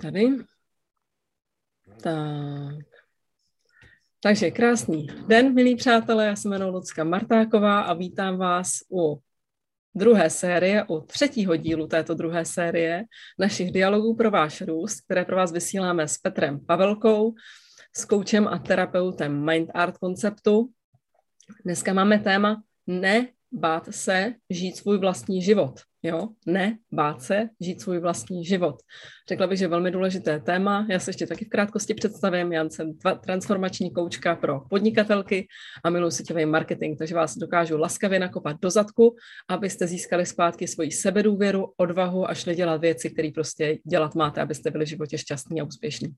Tady. Tak. Takže krásný den, milí přátelé, já se jmenuji Lucka Martáková a vítám vás u druhé série, u třetího dílu této druhé série našich dialogů pro váš růst, které pro vás vysíláme s Petrem Pavelkou, s koučem a terapeutem Mind Art konceptu. Dneska máme téma ne bát se žít svůj vlastní život. Jo, ne bát se žít svůj vlastní život. Řekla bych, že velmi důležité téma. Já se ještě taky v krátkosti představím. Já jsem transformační koučka pro podnikatelky a miluji síťový marketing, takže vás dokážu laskavě nakopat do zadku, abyste získali zpátky svoji sebedůvěru, odvahu a šli dělat věci, které prostě dělat máte, abyste byli v životě šťastní a úspěšní.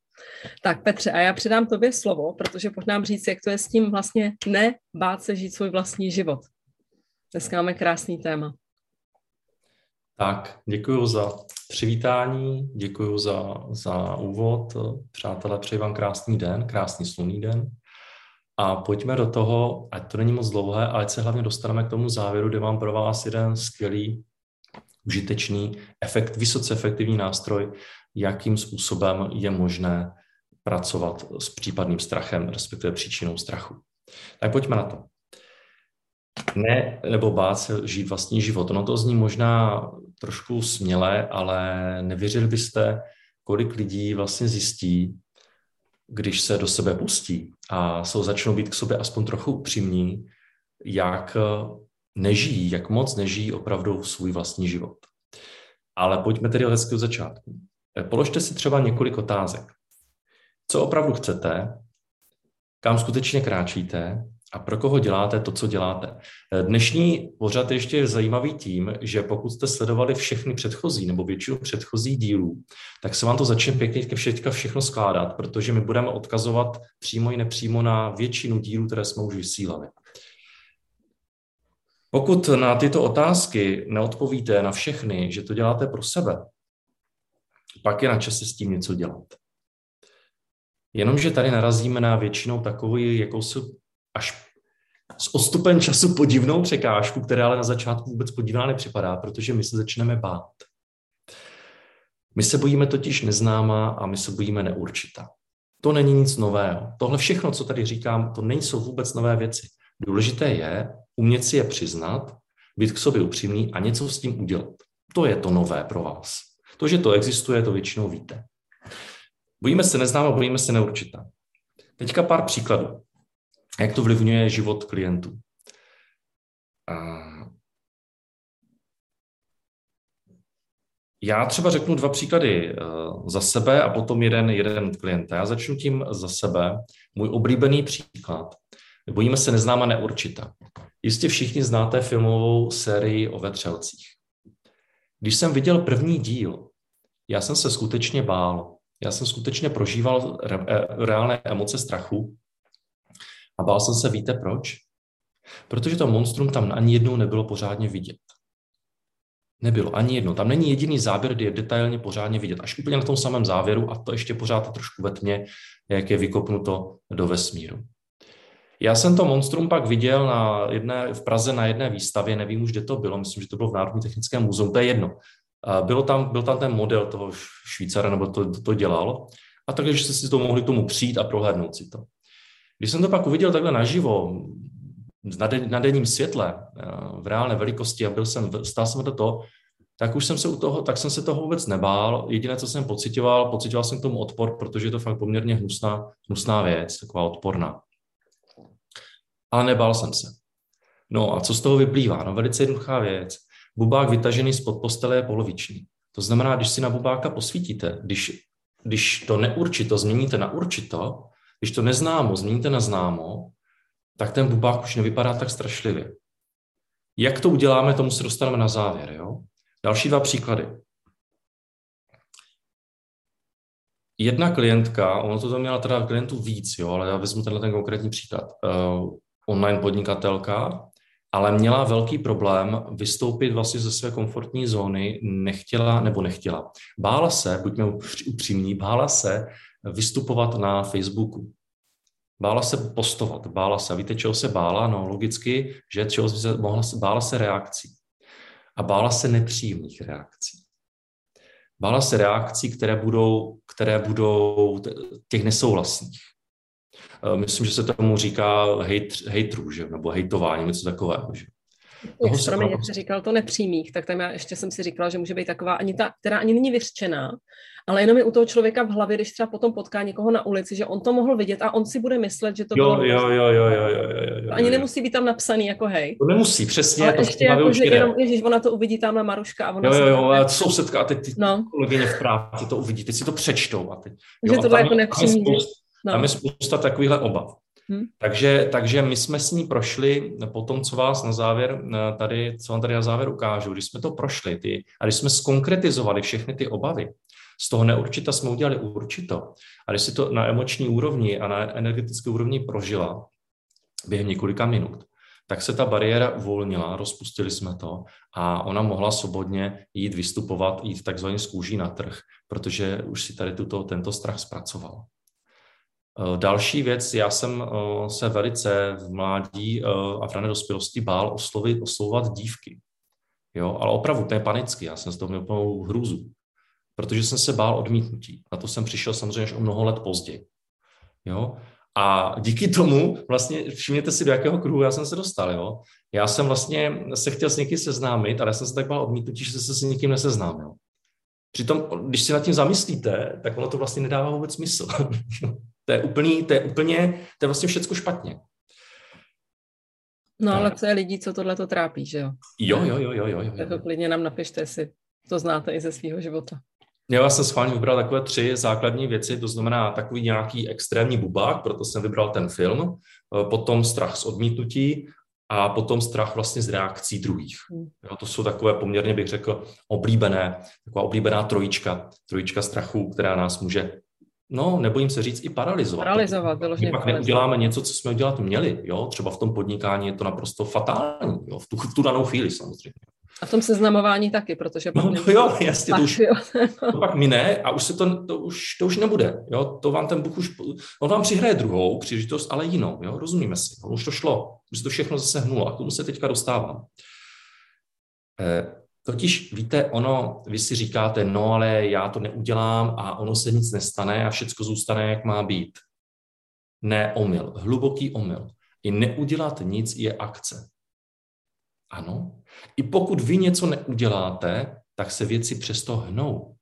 Tak Petře, a já předám tobě slovo, protože pojď nám říct, jak to je s tím vlastně ne bát se žít svůj vlastní život. Dneska máme krásný téma. Tak, děkuji za přivítání, děkuji za, za úvod. Přátelé, přeji vám krásný den, krásný slunný den. A pojďme do toho, ať to není moc dlouhé, ale ať se hlavně dostaneme k tomu závěru, kde mám pro vás jeden skvělý, užitečný, efekt, vysoce efektivní nástroj, jakým způsobem je možné pracovat s případným strachem, respektive příčinou strachu. Tak pojďme na to. Ne, nebo bát se žít vlastní život. No to zní možná trošku směle, ale nevěřili byste, kolik lidí vlastně zjistí, když se do sebe pustí a jsou, začnou být k sobě aspoň trochu upřímní, jak nežijí, jak moc nežijí opravdu svůj vlastní život. Ale pojďme tedy hezky od začátku. Položte si třeba několik otázek. Co opravdu chcete? Kam skutečně kráčíte? A pro koho děláte to, co děláte. Dnešní pořad je ještě zajímavý tím, že pokud jste sledovali všechny předchozí nebo většinu předchozích dílů, tak se vám to začne pěkně ke všetka všechno skládat, protože my budeme odkazovat přímo i nepřímo na většinu dílů, které jsme už vysílali. Pokud na tyto otázky neodpovíte na všechny, že to děláte pro sebe, pak je na čase s tím něco dělat. Jenomže tady narazíme na většinou takový jakousi až s odstupem času podivnou překážku, která ale na začátku vůbec podivná nepřipadá, protože my se začneme bát. My se bojíme totiž neznámá a my se bojíme neurčitá. To není nic nového. Tohle všechno, co tady říkám, to nejsou vůbec nové věci. Důležité je umět si je přiznat, být k sobě upřímný a něco s tím udělat. To je to nové pro vás. To, že to existuje, to většinou víte. Bojíme se neznámá, bojíme se neurčitá. Teďka pár příkladů jak to vlivňuje život klientů. A já třeba řeknu dva příklady eh, za sebe a potom jeden, jeden klient. Já začnu tím za sebe. Můj oblíbený příklad. Bojíme se neznáma neurčita. Jistě všichni znáte filmovou sérii o vetřelcích. Když jsem viděl první díl, já jsem se skutečně bál. Já jsem skutečně prožíval re- eh, reálné emoce strachu a bál jsem se, víte proč? Protože to monstrum tam ani jednou nebylo pořádně vidět. Nebylo ani jedno. Tam není jediný záběr, kdy je detailně pořádně vidět. Až úplně na tom samém závěru a to ještě pořád trošku ve tmě, jak je vykopnuto do vesmíru. Já jsem to monstrum pak viděl na jedné, v Praze na jedné výstavě, nevím už, kde to bylo, myslím, že to bylo v Národním technickém muzeu, to je jedno. Bylo tam, byl tam ten model toho Švýcara, nebo to, to, dělal, a takže jste si to mohli tomu přijít a prohlédnout si to. Když jsem to pak uviděl takhle naživo, na, den, na denním světle, eh, v reálné velikosti a byl jsem, stál jsem do toho, tak už jsem se u toho, tak jsem se toho vůbec nebál. Jediné, co jsem pocitoval, pocitoval jsem k tomu odpor, protože je to fakt poměrně hnusná, hnusná věc, taková odporná. Ale nebál jsem se. No a co z toho vyplývá? No velice jednoduchá věc. Bubák vytažený spod postele je poloviční. To znamená, když si na bubáka posvítíte, když, když to neurčito změníte na určito, když to neznámo změníte na známo, tak ten bubák už nevypadá tak strašlivě. Jak to uděláme, tomu se dostaneme na závěr. Jo? Další dva příklady. Jedna klientka, ono to měla teda klientů víc, jo, ale já vezmu tenhle ten konkrétní příklad. Uh, online podnikatelka, ale měla velký problém vystoupit vlastně ze své komfortní zóny, nechtěla nebo nechtěla. Bála se, buďme upřímní, bála se vystupovat na Facebooku. Bála se postovat, bála se. Víte, čeho se bála? No logicky, že čeho se, mohla, bála se reakcí. A bála se nepříjemných reakcí. Bála se reakcí, které budou, které budou těch nesouhlasných. Eh, myslím, že se tomu říká hate, haterů, že? nebo hejtování, něco takového. Že? Toho se Promiň, jak jsi říkal to nepřímých, tak tam já ještě jsem si říkala, že může být taková, ani ta, která ani není vyřčená, ale jenom je u toho člověka v hlavě, když třeba potom potká někoho na ulici, že on to mohl vidět a on si bude myslet, že to jo, bylo... Jo, jo, jo, jo, jo, jo, jo, ani nemusí být tam napsaný jako hej. To nemusí, přesně. Ale to ještě jako, že jenom, ježiš, ona to uvidí tamhle Maruška a ona Jo, jo, jo, ale sousedka a teď ty no. kolegyně v práci to uvidí, teď si to přečtou a teď... Jo, že tohle jako nepřímý. No. Tam je spousta takovýchhle obav. Hmm. Takže, takže my jsme s ní prošli po tom, co vás na závěr tady, co vám tady na závěr ukážu, když jsme to prošli ty, a když jsme skonkretizovali všechny ty obavy, z toho neurčita jsme udělali určito. A když si to na emoční úrovni a na energetické úrovni prožila během několika minut, tak se ta bariéra uvolnila, rozpustili jsme to a ona mohla svobodně jít vystupovat, jít takzvaně z kůží na trh, protože už si tady tuto, tento strach zpracoval. Eh, další věc, já jsem eh, se velice v mládí eh, a v rané dospělosti bál oslovit, oslovovat dívky. Jo, ale opravdu, to je panicky, já jsem z toho měl úplnou hrůzu, protože jsem se bál odmítnutí. Na to jsem přišel samozřejmě až o mnoho let později. Jo, a díky tomu vlastně, všimněte si, do jakého kruhu já jsem se dostal, jo. Já jsem vlastně se chtěl s někým seznámit, ale já jsem se tak bál odmítnutí, že se s někým neseznámil. Přitom, když si nad tím zamyslíte, tak ono to vlastně nedává vůbec smysl. To je, úplný, to je úplně, to je vlastně všechno špatně. No ale co je lidí, co tohle to trápí, že jo? Jo, jo, jo, jo, jo. jo. Tak to klidně nám napište, jestli to znáte i ze svého života. Já jsem schválně vybral takové tři základní věci, to znamená takový nějaký extrémní bubák, proto jsem vybral ten film, eh, potom strach z odmítnutí a potom strach vlastně z reakcí druhých. Hmm. Jo, to jsou takové poměrně, bych řekl, oblíbené, taková oblíbená trojička, trojička strachu, která nás může No, nebojím se říct i paralizovat. Paralizovat, vyloženě. pak neuděláme něco, co jsme udělat měli, jo, třeba v tom podnikání je to naprosto fatální, jo, v tu, v tu danou chvíli samozřejmě. A v tom seznamování taky, protože. No, no jo, jasně, to už, to pak mine a už se to, to, už, to už nebude, jo, to vám ten Bůh už, on vám přihraje druhou příležitost, ale jinou, jo, rozumíme si, už to šlo, už to všechno zase hnulo a k tomu se teďka dostávám. Eh, Totiž víte, ono, vy si říkáte, no ale já to neudělám a ono se nic nestane a všechno zůstane, jak má být. Ne, omyl, hluboký omyl. I neudělat nic je akce. Ano. I pokud vy něco neuděláte, tak se věci přesto hnou.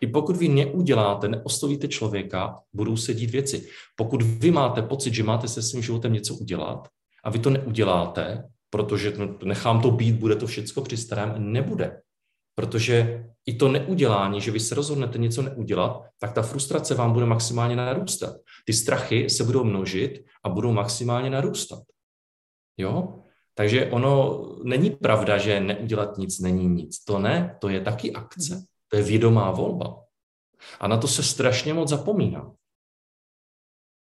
I pokud vy neuděláte, neoslovíte člověka, budou se dít věci. Pokud vy máte pocit, že máte se svým životem něco udělat a vy to neuděláte, protože no, nechám to být, bude to všecko při starém, nebude. Protože i to neudělání, že vy se rozhodnete něco neudělat, tak ta frustrace vám bude maximálně narůstat. Ty strachy se budou množit a budou maximálně narůstat. Jo? Takže ono není pravda, že neudělat nic není nic. To ne, to je taky akce. To je vědomá volba. A na to se strašně moc zapomíná.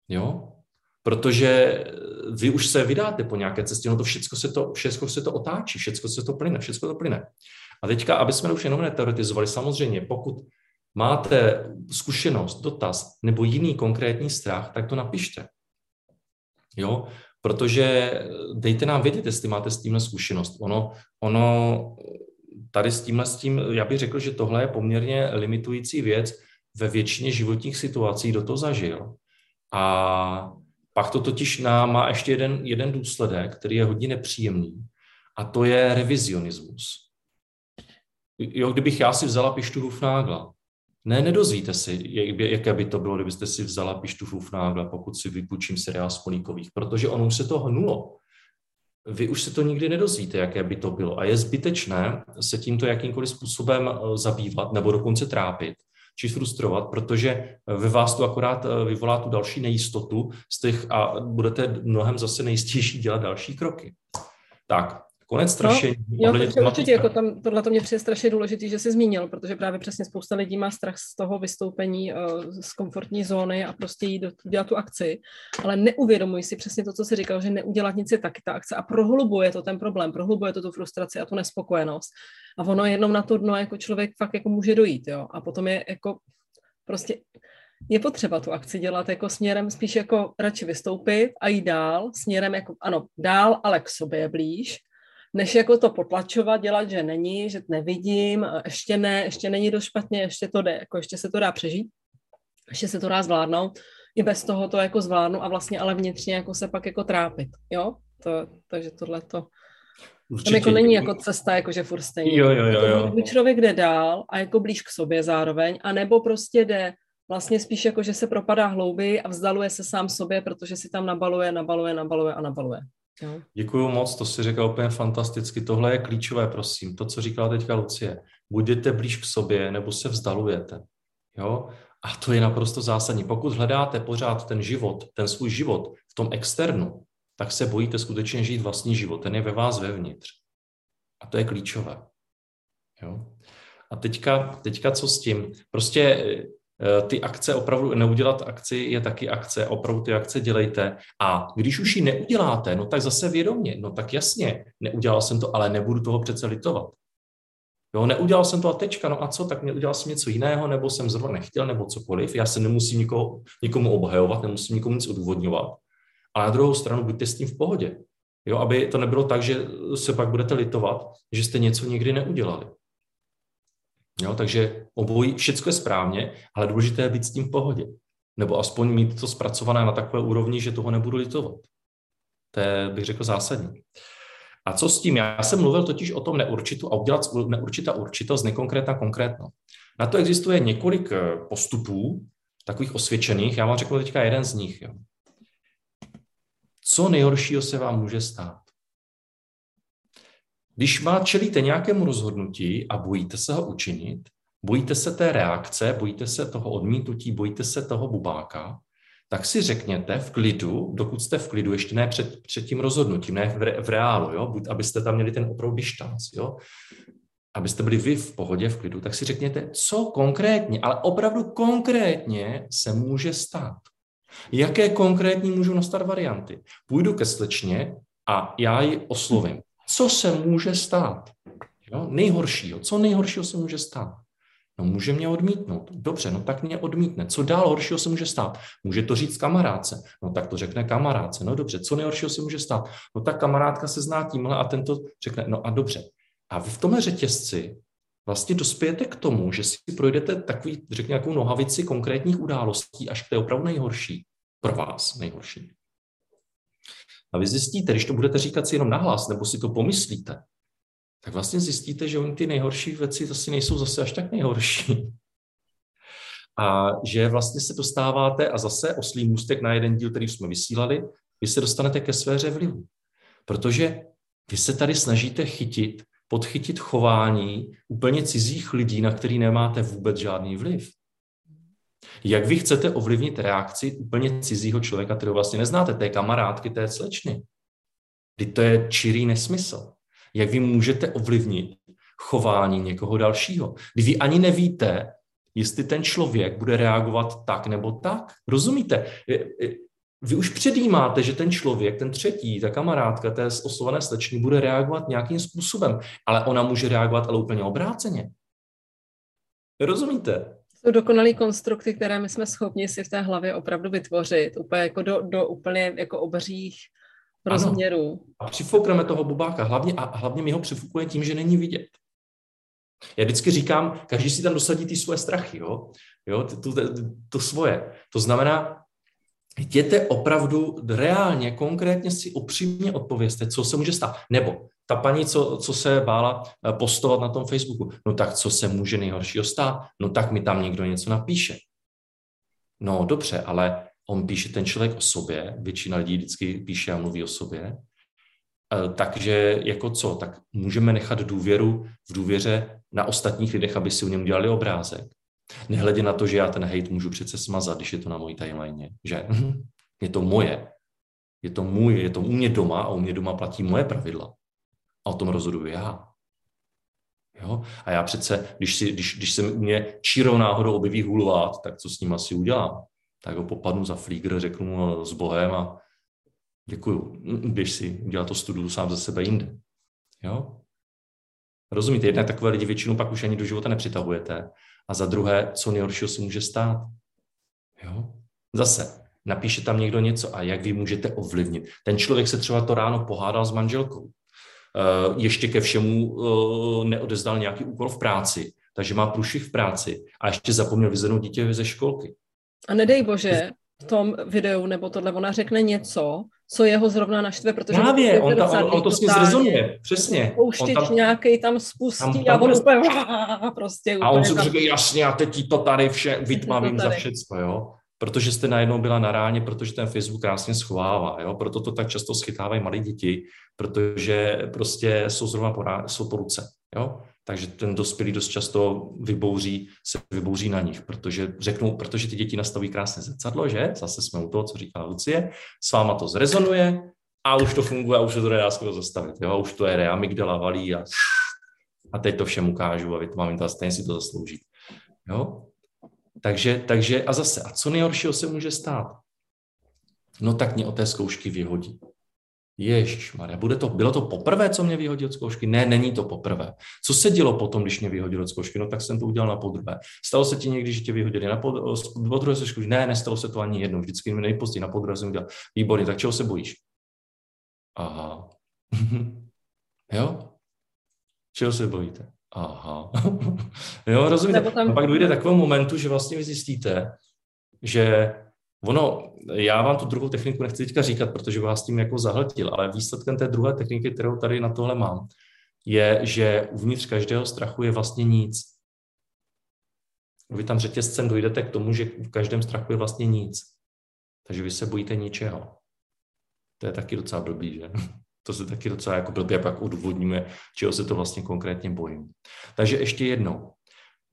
Jo? Protože vy už se vydáte po nějaké cestě, no to všechno se to, všechno se to otáčí, všechno se to plyne, všechno to plyne. A teďka, aby jsme už jenom neteoretizovali, samozřejmě, pokud máte zkušenost, dotaz nebo jiný konkrétní strach, tak to napište. Jo, protože dejte nám vědět, jestli máte s tímhle zkušenost. Ono, ono tady s tímhle, s tím, já bych řekl, že tohle je poměrně limitující věc ve většině životních situací, kdo to zažil. A pak to totiž má ještě jeden, jeden důsledek, který je hodně nepříjemný, a to je revizionismus. Jo, kdybych já si vzala pištu Hufnágla, ne, nedozvíte si, jaké by to bylo, kdybyste si vzala pištu Hufnágla, pokud si vypůjčím seriál z Políkových, protože ono už se to hnulo. Vy už se to nikdy nedozvíte, jaké by to bylo. A je zbytečné se tímto jakýmkoliv způsobem eh, zabývat nebo dokonce trápit, či frustrovat, protože ve vás to akorát eh, vyvolá tu další nejistotu z těch a budete mnohem zase nejistější dělat další kroky. Tak, konec strašení. No, jo, takže určitě, jako tam, tohle to mě přijde strašně důležitý, že jsi zmínil, protože právě přesně spousta lidí má strach z toho vystoupení uh, z komfortní zóny a prostě jít dělat tu akci, ale neuvědomují si přesně to, co jsi říkal, že neudělat nic je taky ta akce a prohlubuje to ten problém, prohlubuje to tu frustraci a tu nespokojenost. A ono jednou na to dno jako člověk fakt jako může dojít, jo. A potom je jako prostě je potřeba tu akci dělat jako směrem spíš jako radši vystoupit a jít dál, směrem jako, ano, dál, ale k sobě blíž, než jako to potlačovat, dělat, že není, že nevidím, ještě ne, ještě není dost špatně, ještě to jde, jako ještě se to dá přežít, ještě se to dá zvládnout, i bez toho to jako zvládnu a vlastně ale vnitřně jako se pak jako trápit, jo? To, takže tohle to... Určitě. Tam jako není jako cesta, jakože furt stejně. Jo, jo, jo, jo. Jako člověk jde dál a jako blíž k sobě zároveň, anebo prostě jde vlastně spíš jako, že se propadá hlouběji a vzdaluje se sám sobě, protože si tam nabaluje, nabaluje, nabaluje a nabaluje. Jo. Děkuju moc, to si řekla úplně fantasticky. Tohle je klíčové, prosím. To, co říkala teďka Lucie. Buď jdete blíž k sobě, nebo se vzdalujete. Jo? A to je naprosto zásadní. Pokud hledáte pořád ten život, ten svůj život v tom externu, tak se bojíte skutečně žít vlastní život. Ten je ve vás vevnitř. A to je klíčové. Jo? A teďka, teďka co s tím? Prostě ty akce, opravdu neudělat akci je taky akce, opravdu ty akce dělejte. A když už ji neuděláte, no tak zase vědomě, no tak jasně, neudělal jsem to, ale nebudu toho přece litovat. Jo, neudělal jsem to a tečka, no a co, tak udělal jsem něco jiného, nebo jsem zrovna nechtěl, nebo cokoliv. Já se nemusím nikoho, nikomu obhajovat, nemusím nikomu nic odůvodňovat. A na druhou stranu buďte s tím v pohodě. Jo, aby to nebylo tak, že se pak budete litovat, že jste něco nikdy neudělali. Jo, takže obojí, všechno je správně, ale důležité je být s tím v pohodě. Nebo aspoň mít to zpracované na takové úrovni, že toho nebudu litovat. To je, bych řekl, zásadní. A co s tím? Já jsem mluvil totiž o tom neurčitu a udělat neurčitá určitost, nekonkrétna konkrétno. Na to existuje několik eh, postupů, takových osvědčených. Já vám řeknu teďka jeden z nich. Jo. Co nejhoršího se vám může stát? Když má čelíte nějakému rozhodnutí a bojíte se ho učinit, bojíte se té reakce, bojíte se toho odmítnutí, bojíte se toho bubáka, tak si řekněte v klidu, dokud jste v klidu, ještě ne před, před tím rozhodnutím, ne v, re, v reálu, jo? Buď, abyste tam měli ten opravdu distanc, jo? abyste byli vy v pohodě, v klidu, tak si řekněte, co konkrétně, ale opravdu konkrétně se může stát. Jaké konkrétní můžou nastat varianty? Půjdu ke slečně a já ji oslovím. Co se může stát? Jo? Nejhoršího. Co nejhoršího se může stát? No může mě odmítnout. Dobře, no tak mě odmítne. Co dál horšího se může stát? Může to říct kamarádce. No tak to řekne kamarádce. No dobře, co nejhoršího se může stát? No tak kamarádka se zná tímhle a tento řekne, no a dobře. A vy v tomhle řetězci vlastně dospějete k tomu, že si projdete takový, řekněme, nějakou nohavici konkrétních událostí, až k té opravdu nejhorší. Pro vás nejhorší. A vy zjistíte, když to budete říkat si jenom nahlas, nebo si to pomyslíte, tak vlastně zjistíte, že oni ty nejhorší věci zase nejsou zase až tak nejhorší. A že vlastně se dostáváte, a zase oslý můstek na jeden díl, který jsme vysílali, vy se dostanete ke sféře vlivu. Protože vy se tady snažíte chytit, podchytit chování úplně cizích lidí, na který nemáte vůbec žádný vliv. Jak vy chcete ovlivnit reakci úplně cizího člověka, kterého vlastně neznáte, té kamarádky, té slečny? Kdy to je čirý nesmysl jak vy můžete ovlivnit chování někoho dalšího. Kdy vy ani nevíte, jestli ten člověk bude reagovat tak nebo tak. Rozumíte? Vy už předjímáte, že ten člověk, ten třetí, ta kamarádka té oslovené slečny bude reagovat nějakým způsobem, ale ona může reagovat ale úplně obráceně. Rozumíte? Jsou dokonalý konstrukty, které my jsme schopni si v té hlavě opravdu vytvořit, úplně jako do, do úplně jako obřích rozměru. A přifoukneme toho bubáka. Hlavně, a hlavně mi ho přifukuje tím, že není vidět. Já vždycky říkám, každý si tam dosadí ty svoje strachy, jo? Jo, to, to, to svoje. To znamená, jděte opravdu reálně, konkrétně si upřímně odpověste, co se může stát. Nebo ta paní, co, co se bála eh, postovat na tom Facebooku, no tak co se může nejhoršího stát? No tak mi tam někdo něco napíše. No dobře, ale on píše ten člověk o sobě, většina lidí vždycky píše a mluví o sobě, e, takže jako co, tak můžeme nechat důvěru v důvěře na ostatních lidech, aby si o něm dělali obrázek. Nehledě na to, že já ten hate můžu přece smazat, když je to na mojí timeline, že je to moje, je to můj, je to u mě doma a u mě doma platí moje pravidla. A o tom rozhoduji já. Jo? A já přece, když, si, když, když se u mě čírou náhodou objeví hulvát, tak co s ním asi udělám? tak ho popadnu za flígr, řeknu mu s Bohem a děkuju, běž si udělat to studiu sám ze sebe jinde. Jo? Rozumíte, jedné takové lidi většinou pak už ani do života nepřitahujete. A za druhé, co nejhoršího se může stát. Jo? Zase, napíše tam někdo něco a jak vy můžete ovlivnit. Ten člověk se třeba to ráno pohádal s manželkou. ještě ke všemu neodezdal nějaký úkol v práci, takže má průšvih v práci a ještě zapomněl vyzvednout dítě ze školky. A nedej bože, v tom videu nebo tohle ona řekne něco, co jeho zrovna naštve, protože... Právě, on, ta, on, on to s ním zrezonuje, přesně. Pouštič tam, nějaký tam spustí tam, tam, a on úplně prostě... A on si řekl, jasně, a teď to tady vše vytmavím za všecko, jo protože jste najednou byla na ráně, protože ten Facebook krásně schovává, jo? proto to tak často schytávají malí děti, protože prostě jsou zrovna po, jsou po ruce, jo? Takže ten dospělý dost často vybouří, se vybouří na nich, protože řeknou, protože ty děti nastaví krásné zrcadlo, že? Zase jsme u toho, co říká Lucie, s váma to zrezonuje a už to funguje a už se to nedá skoro zastavit, jo? už to je reamygdala valí a, a teď to všem ukážu a vy to mám stejně si to zaslouží. Jo? Takže, takže a zase, a co nejhoršího se může stát? No tak mě o té zkoušky vyhodí. Ježíš Maria, bude to, bylo to poprvé, co mě vyhodil od zkoušky? Ne, není to poprvé. Co se dělo potom, když mě vyhodil od zkoušky? No tak jsem to udělal na podruhé. Stalo se ti někdy, že tě vyhodili na pod, po druhé zkoušky? Ne, nestalo se to ani jednou. Vždycky mi nejpozději na podruhé jsem udělal. Výborně, tak čeho se bojíš? Aha. jo? Čeho se bojíte? Aha. jo, rozumíte? Tam... A pak dojde takovému momentu, že vlastně vy zjistíte, že ono, já vám tu druhou techniku nechci teďka říkat, protože vás tím jako zahltil, ale výsledkem té druhé techniky, kterou tady na tohle mám, je, že uvnitř každého strachu je vlastně nic. Vy tam řetězcem dojdete k tomu, že v každém strachu je vlastně nic. Takže vy se bojíte ničeho. To je taky docela blbý, že? To se taky docela jako blbě pak udůvodníme, čeho se to vlastně konkrétně bojím. Takže ještě jednou.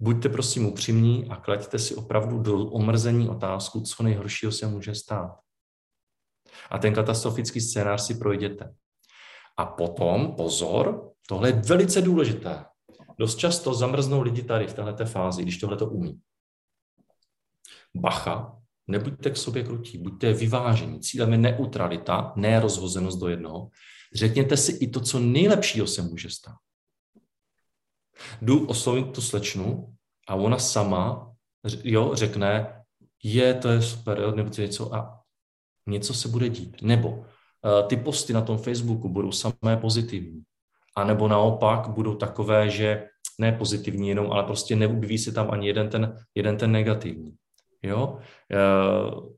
Buďte prosím upřímní a klaďte si opravdu do omrzení otázku, co nejhoršího se může stát. A ten katastrofický scénář si projděte. A potom, pozor, tohle je velice důležité. Dost často zamrznou lidi tady v této fázi, když tohle to umí. Bacha, nebuďte k sobě krutí, buďte vyvážení. Cílem je neutralita, ne rozhozenost do jednoho. Řekněte si i to, co nejlepšího se může stát. Jdu oslovit tu slečnu a ona sama jo, řekne, je, to je super, jo, nebo něco a něco se bude dít. Nebo uh, ty posty na tom Facebooku budou samé pozitivní. A nebo naopak budou takové, že ne pozitivní jenom, ale prostě neobjeví se tam ani jeden ten, jeden ten negativní. Jo? Uh,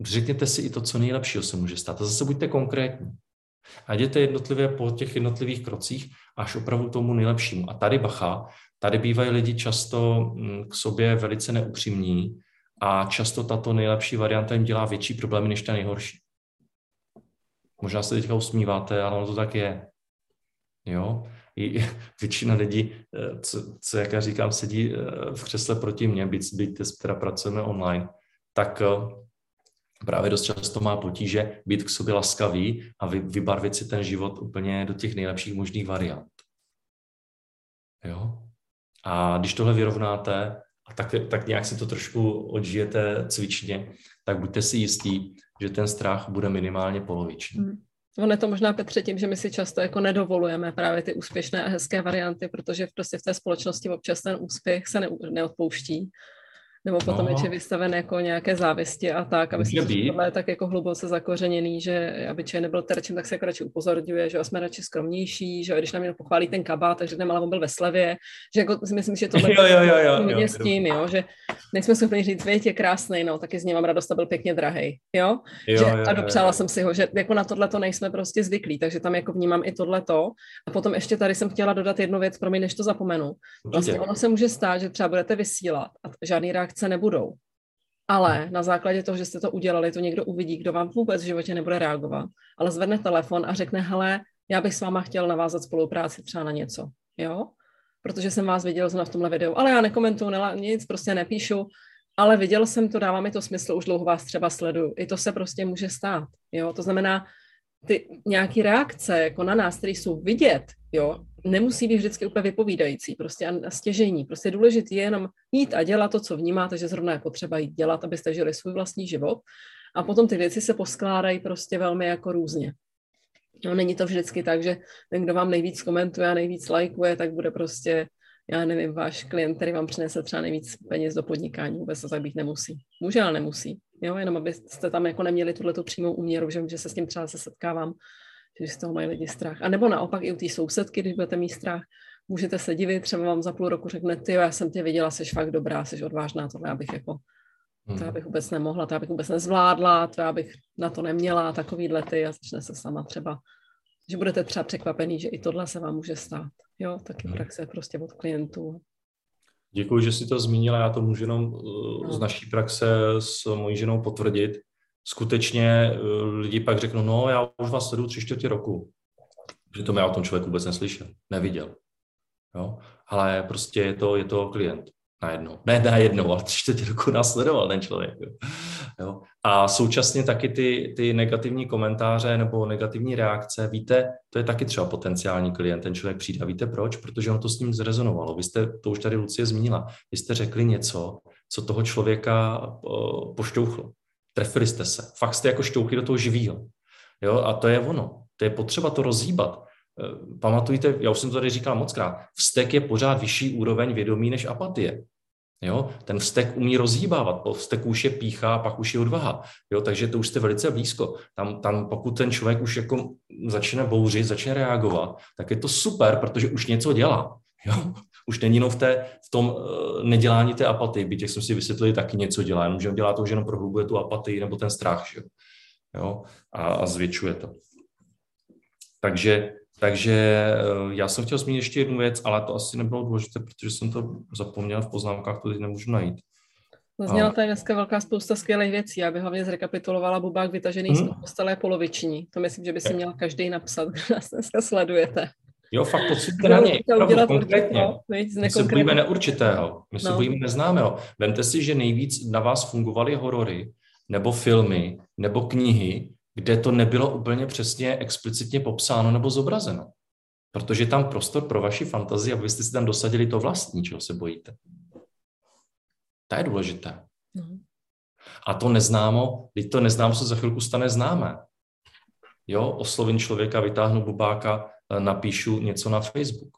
řekněte si i to, co nejlepšího se může stát. A zase buďte konkrétní. A jděte jednotlivě po těch jednotlivých krocích až opravdu tomu nejlepšímu. A tady bacha, tady bývají lidi často mm, k sobě velice neupřímní a často tato nejlepší varianta jim dělá větší problémy než ta nejhorší. Možná se teďka usmíváte, ale ono to tak je. Jo? I většina lidí, eh, co, co jak já říkám, sedí eh, v křesle proti mně, byť, byť teda pracujeme online, tak eh, právě dost často má potíže být k sobě laskavý a vy, vybarvit si ten život úplně do těch nejlepších možných variant. Jo? A když tohle vyrovnáte a tak, tak nějak si to trošku odžijete cvičně, tak buďte si jistí, že ten strach bude minimálně poloviční. Hmm. Ono je to možná, Petře, tím, že my si často jako nedovolujeme právě ty úspěšné a hezké varianty, protože prostě v té společnosti občas ten úspěch se ne, neodpouští nebo potom no. je vystaven jako nějaké závisti a tak, aby si tohle je tak jako hluboce zakořeněný, že aby člověk nebyl terčem, tak se jako radši upozorňuje, že jsme radši skromnější, že když nám jenom pochválí ten kabát, tak řekneme, ale on byl ve slevě, že jako si myslím, že to jo, jo, jo, jo, hodně jo, s tím, jo, že nejsme schopni říct, svět je krásný, no, taky z něj mám radost a byl pěkně drahý, jo? jo, že, jo, a dopřála jo. jsem si ho, že jako na tohle to nejsme prostě zvyklí, takže tam jako vnímám i tohle to. A potom ještě tady jsem chtěla dodat jednu věc, pro mě, než to zapomenu. Vlastně ono se může stát, že třeba budete vysílat a žádný reakce nebudou. Ale na základě toho, že jste to udělali, to někdo uvidí, kdo vám vůbec v životě nebude reagovat, ale zvedne telefon a řekne, hele, já bych s váma chtěl navázat spolupráci třeba na něco, jo? Protože jsem vás viděl v tomhle videu, ale já nekomentuju, ne, nic, prostě nepíšu, ale viděl jsem to, dává mi to smysl, už dlouho vás třeba sleduju. I to se prostě může stát, jo? To znamená, ty nějaké reakce jako na nás, které jsou vidět, jo, nemusí být vždycky úplně vypovídající prostě a stěžení. Prostě důležité je jenom jít a dělat to, co vnímáte, že zrovna je potřeba jít dělat, abyste žili svůj vlastní život. A potom ty věci se poskládají prostě velmi jako různě. No, není to vždycky tak, že ten, kdo vám nejvíc komentuje a nejvíc lajkuje, tak bude prostě, já nevím, váš klient, který vám přinese třeba nejvíc peněz do podnikání. Vůbec to tak být nemusí. Může, ale nemusí. Jo, jenom abyste tam jako neměli tuhle přímou úměru, že, že se s tím třeba se setkávám že z toho mají lidi strach. A nebo naopak i u té sousedky, když budete mít strach, můžete se divit, třeba vám za půl roku řekne, ty já jsem tě viděla, jsi fakt dobrá, jsi odvážná, tohle já bych jako, to já hmm. bych vůbec nemohla, to já bych vůbec nezvládla, to já bych na to neměla, takový lety a začne se sama třeba, že budete třeba překvapený, že i tohle se vám může stát. Jo, taky hmm. praxe prostě od klientů. Děkuji, že jsi to zmínila, já to můžu jenom uh, z naší praxe s mojí ženou potvrdit. Skutečně uh, lidi pak řeknou, no já už vás sleduju tři čtvrtě roku. Přitom já o tom člověku vůbec neslyšel, neviděl. Jo? Ale prostě je to, je to klient najednou. Ne najednou, ale tři čtvrtě roku následoval ten člověk. Jo? Jo? A současně taky ty, ty negativní komentáře nebo negativní reakce, víte, to je taky třeba potenciální klient, ten člověk přijde. A víte proč? Protože on to s ním zrezonovalo. Vy jste, to už tady Lucie zmínila, vy jste řekli něco, co toho člověka uh, pošťouchlo. Trefili jste se. Fakt jste jako šťouchli do toho živýho. Jo? A to je ono. To je potřeba to rozhýbat. Eh, pamatujte, já už jsem to tady říkal moc krát, vztek je pořád vyšší úroveň vědomí než apatie. Jo? Ten vztek umí rozhýbávat, po vzteku už je pícha, pak už je odvaha. Jo? Takže to už jste velice blízko. Tam, tam pokud ten člověk už jako začne bouřit, začne reagovat, tak je to super, protože už něco dělá. Jo? Už není jenom v, té, v tom uh, nedělání té apatii, byť jak jsme si vysvětlili, taky něco dělá, jenomže on dělá to, že jenom prohlubuje tu apatii nebo ten strach že? Jo? A, a zvětšuje to. Takže takže eh, já jsem chtěl zmínit ještě jednu věc, ale to asi nebylo důležité, protože jsem to zapomněl v poznámkách, to teď nemůžu najít. Zazněla tady dneska velká spousta skvělých věcí. Já bych hlavně zrekapitulovala Bubák vytažený hmm. z postele poloviční. To myslím, že by si měl každý napsat, kdo nás dneska sledujete. Jo, fakt pocítíte na něj. Opravdu, konkrétně. My se bojíme neurčitého, my se no. bojíme neznámého. Vemte si, že nejvíc na vás fungovaly horory, nebo filmy, nebo knihy, kde to nebylo úplně přesně explicitně popsáno nebo zobrazeno. Protože tam prostor pro vaši fantazii, abyste si tam dosadili to vlastní, čeho se bojíte. To je důležité. Mhm. A to neznámo, když to neznámo se za chvilku stane známé. Jo, oslovím člověka, vytáhnu bubáka, eh, napíšu něco na Facebook.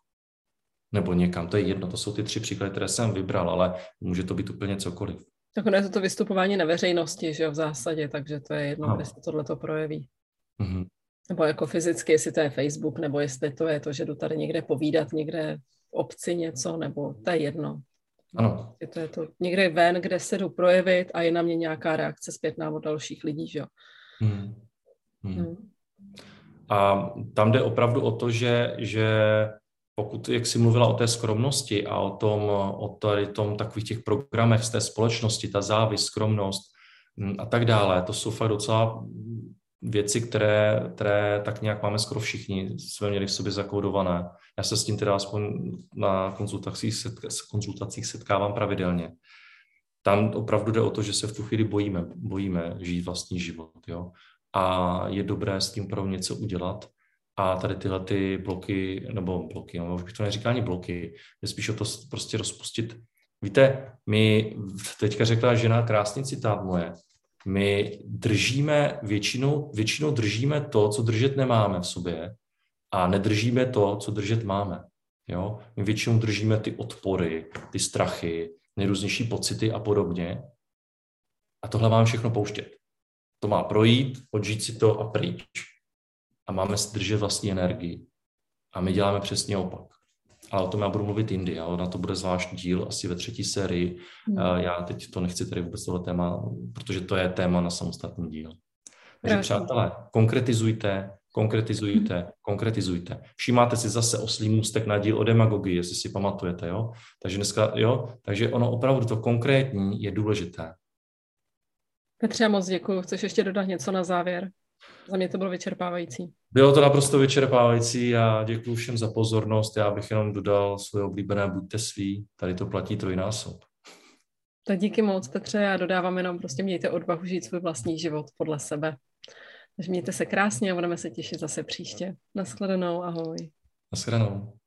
Nebo někam, to je jedno, to jsou ty tři příklady, které jsem vybral, ale může to být úplně cokoliv. Tak ono je to to vystupování na veřejnosti, že jo, v zásadě, takže to je jedno, no. kde se tohle to projeví. Mm-hmm. Nebo jako fyzicky, jestli to je Facebook, nebo jestli to je to, že jdu tady někde povídat, někde v obci něco, nebo to je jedno. Ano. To je to někde ven, kde se jdu projevit a je na mě nějaká reakce zpětná od dalších lidí, že jo. Mm. Mm. A tam jde opravdu o to, že, že pokud, jak jsi mluvila o té skromnosti a o tom, o tady tom takových těch programech z té společnosti, ta závist, skromnost mm, a tak dále, to jsou fakt docela věci, které, které tak nějak máme skoro všichni, jsme měli v sobě zakódované. Já se s tím teda aspoň na konzultacích, setka, konzultacích setkávám pravidelně. Tam opravdu jde o to, že se v tu chvíli bojíme, bojíme žít vlastní život. Jo? A je dobré s tím pro něco udělat a tady tyhle ty bloky, nebo bloky, no, už bych to neříkal ani bloky, je spíš o to prostě rozpustit. Víte, my, teďka řekla žena krásný citát moje, my držíme, většinou, většinou držíme to, co držet nemáme v sobě a nedržíme to, co držet máme. Jo? My většinou držíme ty odpory, ty strachy, nejrůznější pocity a podobně. A tohle mám všechno pouštět. To má projít, odžít si to a pryč a máme držet vlastní energii. A my děláme přesně opak. Ale o tom já budu mluvit jindy, ale na to bude zvláštní díl asi ve třetí sérii. Hmm. Já teď to nechci tady vůbec tohle téma, protože to je téma na samostatný díl. Takže Právě. přátelé, konkretizujte, konkretizujte, hmm. konkretizujte. Všímáte si zase oslý můstek na díl o demagogii, jestli si pamatujete, jo? Takže dneska, jo? Takže ono opravdu to konkrétní je důležité. Petře, moc děkuji. Chceš ještě dodat něco na závěr? Za mě to bylo vyčerpávající. Bylo to naprosto vyčerpávající a děkuji všem za pozornost. Já bych jenom dodal svoje oblíbené buďte svý. Tady to platí trojnásob. Tak díky moc, Petře. Já dodávám jenom prostě mějte odvahu žít svůj vlastní život podle sebe. Takže mějte se krásně a budeme se těšit zase příště. Naschledanou, ahoj. Naschledanou.